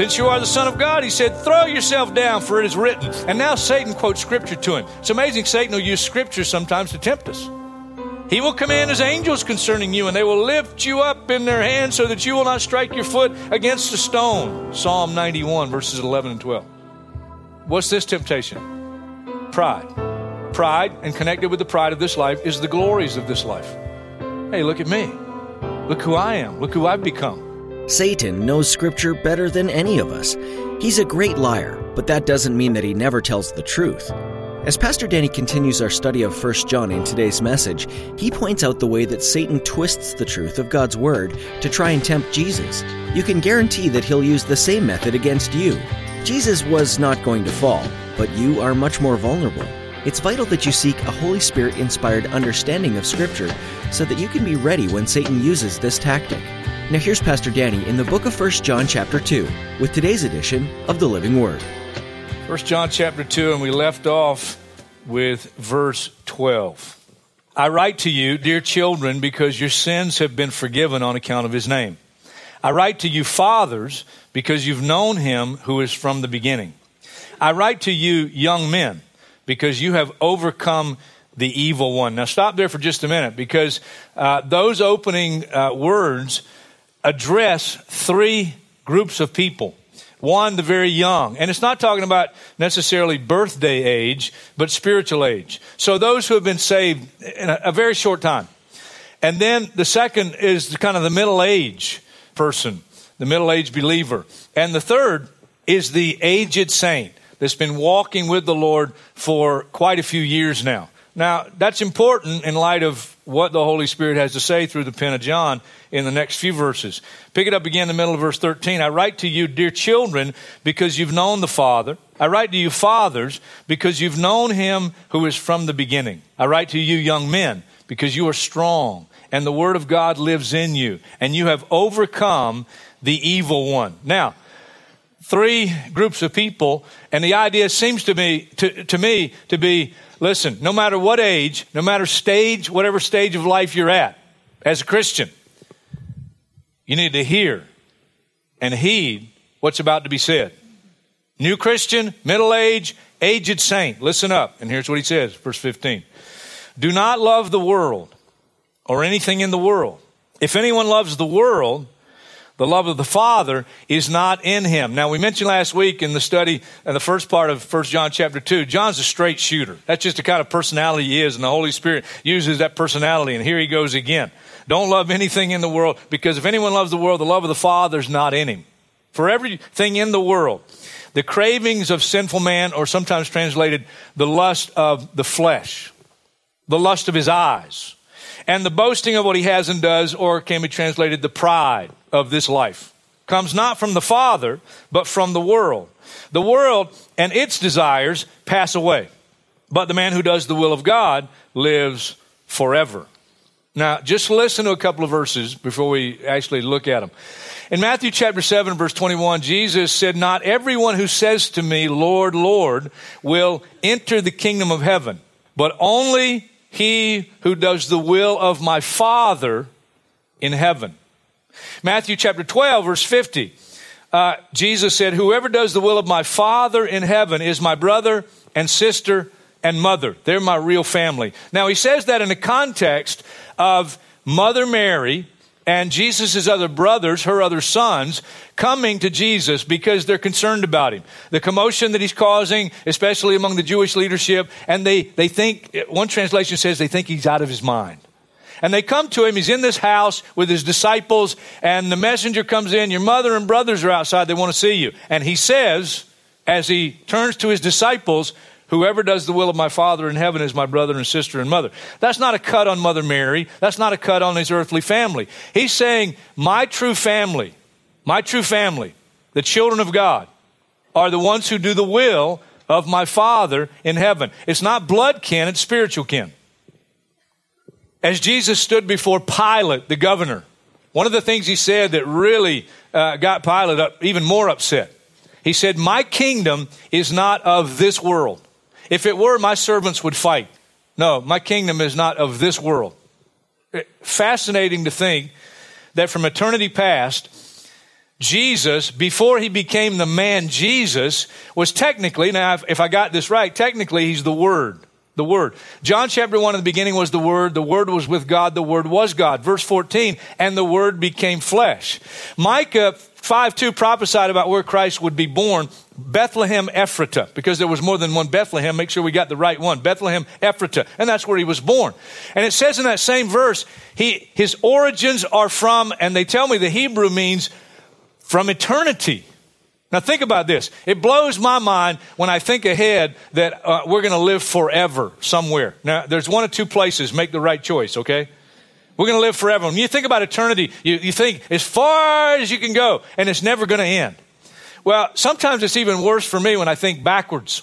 Since you are the Son of God, he said, throw yourself down, for it is written. And now Satan quotes scripture to him. It's amazing Satan will use scripture sometimes to tempt us. He will command his angels concerning you, and they will lift you up in their hands so that you will not strike your foot against a stone. Psalm 91, verses 11 and 12. What's this temptation? Pride. Pride, and connected with the pride of this life, is the glories of this life. Hey, look at me. Look who I am. Look who I've become. Satan knows Scripture better than any of us. He's a great liar, but that doesn't mean that he never tells the truth. As Pastor Danny continues our study of 1 John in today's message, he points out the way that Satan twists the truth of God's Word to try and tempt Jesus. You can guarantee that he'll use the same method against you. Jesus was not going to fall, but you are much more vulnerable. It's vital that you seek a Holy Spirit inspired understanding of Scripture so that you can be ready when Satan uses this tactic. Now here's Pastor Danny in the book of 1 John chapter 2 with today's edition of the Living Word. 1 John chapter 2, and we left off with verse 12. I write to you, dear children, because your sins have been forgiven on account of his name. I write to you, fathers, because you've known him who is from the beginning. I write to you, young men, because you have overcome the evil one. Now, stop there for just a minute, because uh, those opening uh, words address three groups of people. One, the very young. And it's not talking about necessarily birthday age, but spiritual age. So those who have been saved in a, a very short time. And then the second is the, kind of the middle age person, the middle age believer. And the third is the aged saint that's been walking with the Lord for quite a few years now. Now, that's important in light of what the Holy Spirit has to say through the pen of John in the next few verses. Pick it up again in the middle of verse 13. I write to you, dear children, because you've known the Father. I write to you, fathers, because you've known him who is from the beginning. I write to you, young men, because you are strong, and the word of God lives in you, and you have overcome the evil one. Now, three groups of people, and the idea seems to me to, to me to be listen, no matter what age, no matter stage, whatever stage of life you're at, as a Christian, you need to hear and heed what's about to be said. New Christian, middle age, aged saint, listen up. And here's what he says, verse 15. Do not love the world or anything in the world. If anyone loves the world, the love of the Father is not in him. Now, we mentioned last week in the study, in the first part of 1 John chapter 2, John's a straight shooter. That's just the kind of personality he is, and the Holy Spirit uses that personality, and here he goes again. Don't love anything in the world, because if anyone loves the world, the love of the Father is not in him. For everything in the world, the cravings of sinful man, or sometimes translated, the lust of the flesh, the lust of his eyes, and the boasting of what he has and does, or can be translated, the pride of this life comes not from the Father, but from the world. The world and its desires pass away, but the man who does the will of God lives forever. Now, just listen to a couple of verses before we actually look at them. In Matthew chapter 7, verse 21, Jesus said, Not everyone who says to me, Lord, Lord, will enter the kingdom of heaven, but only he who does the will of my Father in heaven. Matthew chapter 12, verse 50. Uh, Jesus said, Whoever does the will of my Father in heaven is my brother and sister and mother. They're my real family. Now, he says that in the context of Mother Mary and Jesus' other brothers, her other sons, coming to Jesus because they're concerned about him. The commotion that he's causing, especially among the Jewish leadership, and they, they think, one translation says they think he's out of his mind. And they come to him. He's in this house with his disciples, and the messenger comes in. Your mother and brothers are outside. They want to see you. And he says, as he turns to his disciples, Whoever does the will of my Father in heaven is my brother and sister and mother. That's not a cut on Mother Mary. That's not a cut on his earthly family. He's saying, My true family, my true family, the children of God, are the ones who do the will of my Father in heaven. It's not blood kin, it's spiritual kin. As Jesus stood before Pilate, the governor, one of the things he said that really uh, got Pilate up, even more upset, he said, My kingdom is not of this world. If it were, my servants would fight. No, my kingdom is not of this world. Fascinating to think that from eternity past, Jesus, before he became the man Jesus, was technically, now if I got this right, technically he's the Word. The Word. John chapter 1 in the beginning was the Word. The Word was with God. The Word was God. Verse 14, and the Word became flesh. Micah 5 2 prophesied about where Christ would be born. Bethlehem Ephratah, because there was more than one Bethlehem. Make sure we got the right one. Bethlehem Ephratah. And that's where he was born. And it says in that same verse, he, his origins are from, and they tell me the Hebrew means from eternity. Now, think about this. It blows my mind when I think ahead that uh, we're going to live forever somewhere. Now, there's one or two places. Make the right choice, okay? We're going to live forever. When you think about eternity, you, you think as far as you can go, and it's never going to end. Well, sometimes it's even worse for me when I think backwards.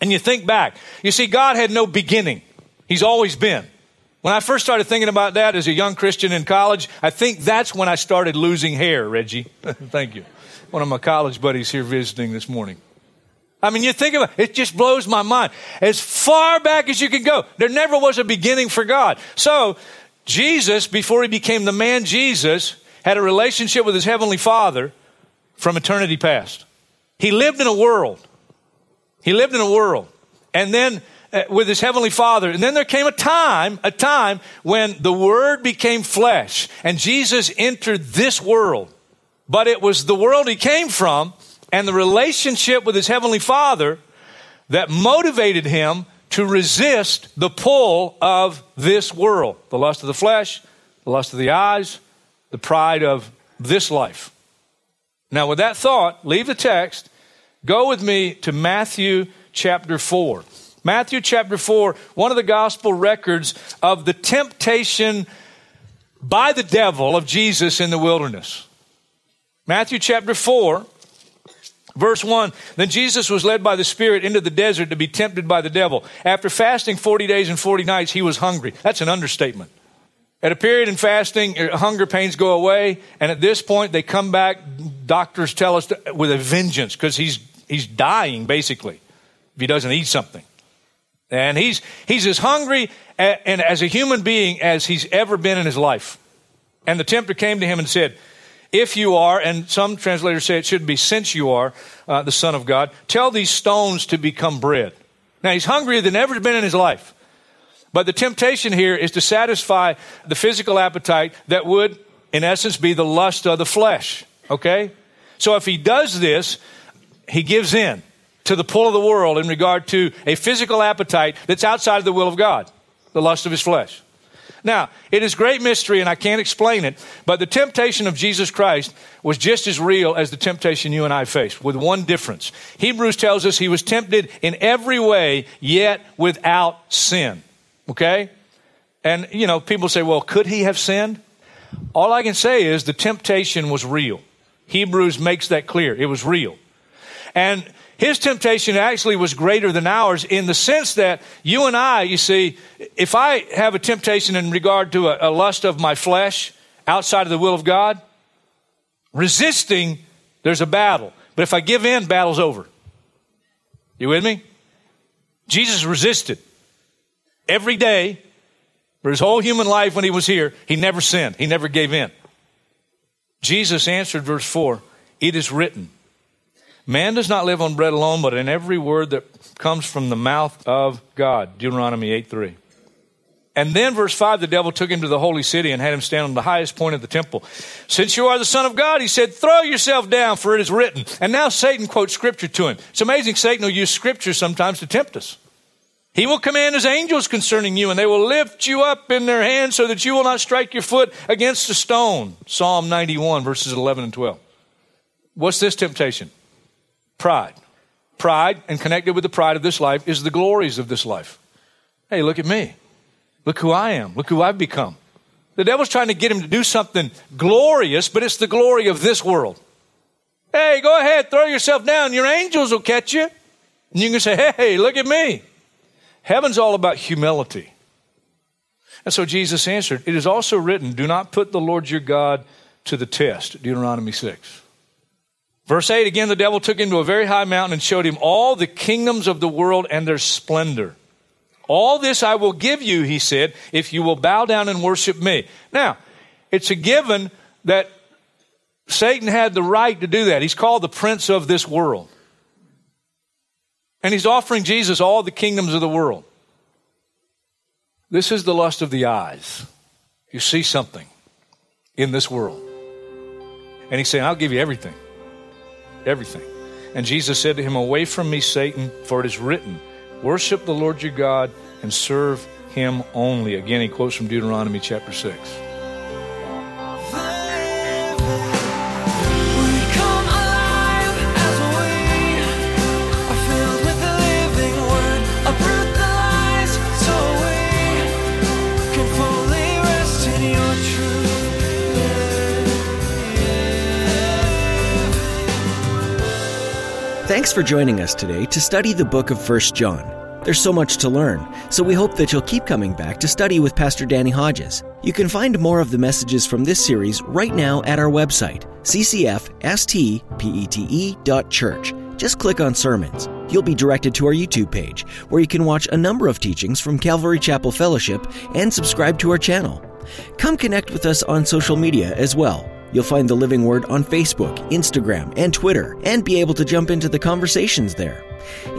And you think back. You see, God had no beginning, He's always been. When I first started thinking about that as a young Christian in college, I think that's when I started losing hair, Reggie. Thank you one of my college buddies here visiting this morning. I mean, you think about it, it just blows my mind. As far back as you can go, there never was a beginning for God. So, Jesus, before he became the man Jesus, had a relationship with his heavenly Father from eternity past. He lived in a world. He lived in a world. And then uh, with his heavenly father. And then there came a time, a time when the word became flesh and Jesus entered this world but it was the world he came from and the relationship with his heavenly father that motivated him to resist the pull of this world the lust of the flesh, the lust of the eyes, the pride of this life. Now, with that thought, leave the text, go with me to Matthew chapter 4. Matthew chapter 4, one of the gospel records of the temptation by the devil of Jesus in the wilderness. Matthew chapter 4, verse 1 Then Jesus was led by the Spirit into the desert to be tempted by the devil. After fasting 40 days and 40 nights, he was hungry. That's an understatement. At a period in fasting, hunger pains go away, and at this point, they come back. Doctors tell us to, with a vengeance because he's, he's dying, basically, if he doesn't eat something. And he's, he's as hungry and as a human being as he's ever been in his life. And the tempter came to him and said, if you are, and some translators say it should be since you are uh, the Son of God, tell these stones to become bread. Now, he's hungrier than ever been in his life. But the temptation here is to satisfy the physical appetite that would, in essence, be the lust of the flesh. Okay? So if he does this, he gives in to the pull of the world in regard to a physical appetite that's outside of the will of God, the lust of his flesh. Now, it is great mystery and I can't explain it, but the temptation of Jesus Christ was just as real as the temptation you and I face, with one difference. Hebrews tells us he was tempted in every way, yet without sin. Okay? And, you know, people say, well, could he have sinned? All I can say is the temptation was real. Hebrews makes that clear. It was real. And his temptation actually was greater than ours in the sense that you and I, you see, if I have a temptation in regard to a, a lust of my flesh outside of the will of God, resisting, there's a battle. But if I give in, battle's over. You with me? Jesus resisted every day for his whole human life when he was here. He never sinned, he never gave in. Jesus answered, verse 4 It is written. Man does not live on bread alone, but in every word that comes from the mouth of God. Deuteronomy 8 3. And then, verse 5, the devil took him to the holy city and had him stand on the highest point of the temple. Since you are the Son of God, he said, throw yourself down, for it is written. And now Satan quotes scripture to him. It's amazing Satan will use scripture sometimes to tempt us. He will command his angels concerning you, and they will lift you up in their hands so that you will not strike your foot against a stone. Psalm 91, verses 11 and 12. What's this temptation? Pride. Pride, and connected with the pride of this life, is the glories of this life. Hey, look at me. Look who I am. Look who I've become. The devil's trying to get him to do something glorious, but it's the glory of this world. Hey, go ahead, throw yourself down. Your angels will catch you. And you can say, hey, look at me. Heaven's all about humility. And so Jesus answered, It is also written, Do not put the Lord your God to the test. Deuteronomy 6. Verse 8 again, the devil took him to a very high mountain and showed him all the kingdoms of the world and their splendor. All this I will give you, he said, if you will bow down and worship me. Now, it's a given that Satan had the right to do that. He's called the prince of this world. And he's offering Jesus all the kingdoms of the world. This is the lust of the eyes. You see something in this world. And he's saying, I'll give you everything. Everything. And Jesus said to him, Away from me, Satan, for it is written, Worship the Lord your God and serve him only. Again, he quotes from Deuteronomy chapter 6. Thanks for joining us today to study the book of 1 John. There's so much to learn, so we hope that you'll keep coming back to study with Pastor Danny Hodges. You can find more of the messages from this series right now at our website, ccfstpete.church. Just click on Sermons. You'll be directed to our YouTube page, where you can watch a number of teachings from Calvary Chapel Fellowship and subscribe to our channel. Come connect with us on social media as well. You'll find the Living Word on Facebook, Instagram, and Twitter, and be able to jump into the conversations there.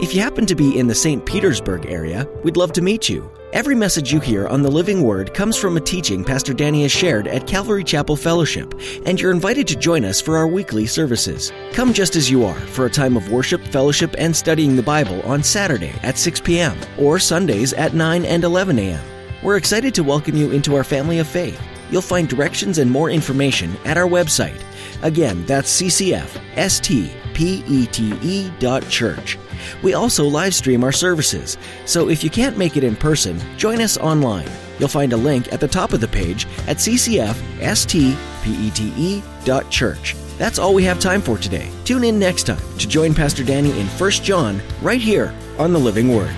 If you happen to be in the St. Petersburg area, we'd love to meet you. Every message you hear on the Living Word comes from a teaching Pastor Danny has shared at Calvary Chapel Fellowship, and you're invited to join us for our weekly services. Come just as you are for a time of worship, fellowship, and studying the Bible on Saturday at 6 p.m. or Sundays at 9 and 11 a.m. We're excited to welcome you into our family of faith. You'll find directions and more information at our website. Again, that's ccfstpete.church. We also live stream our services, so if you can't make it in person, join us online. You'll find a link at the top of the page at ccfstpete.church. That's all we have time for today. Tune in next time to join Pastor Danny in 1 John right here on the Living Word.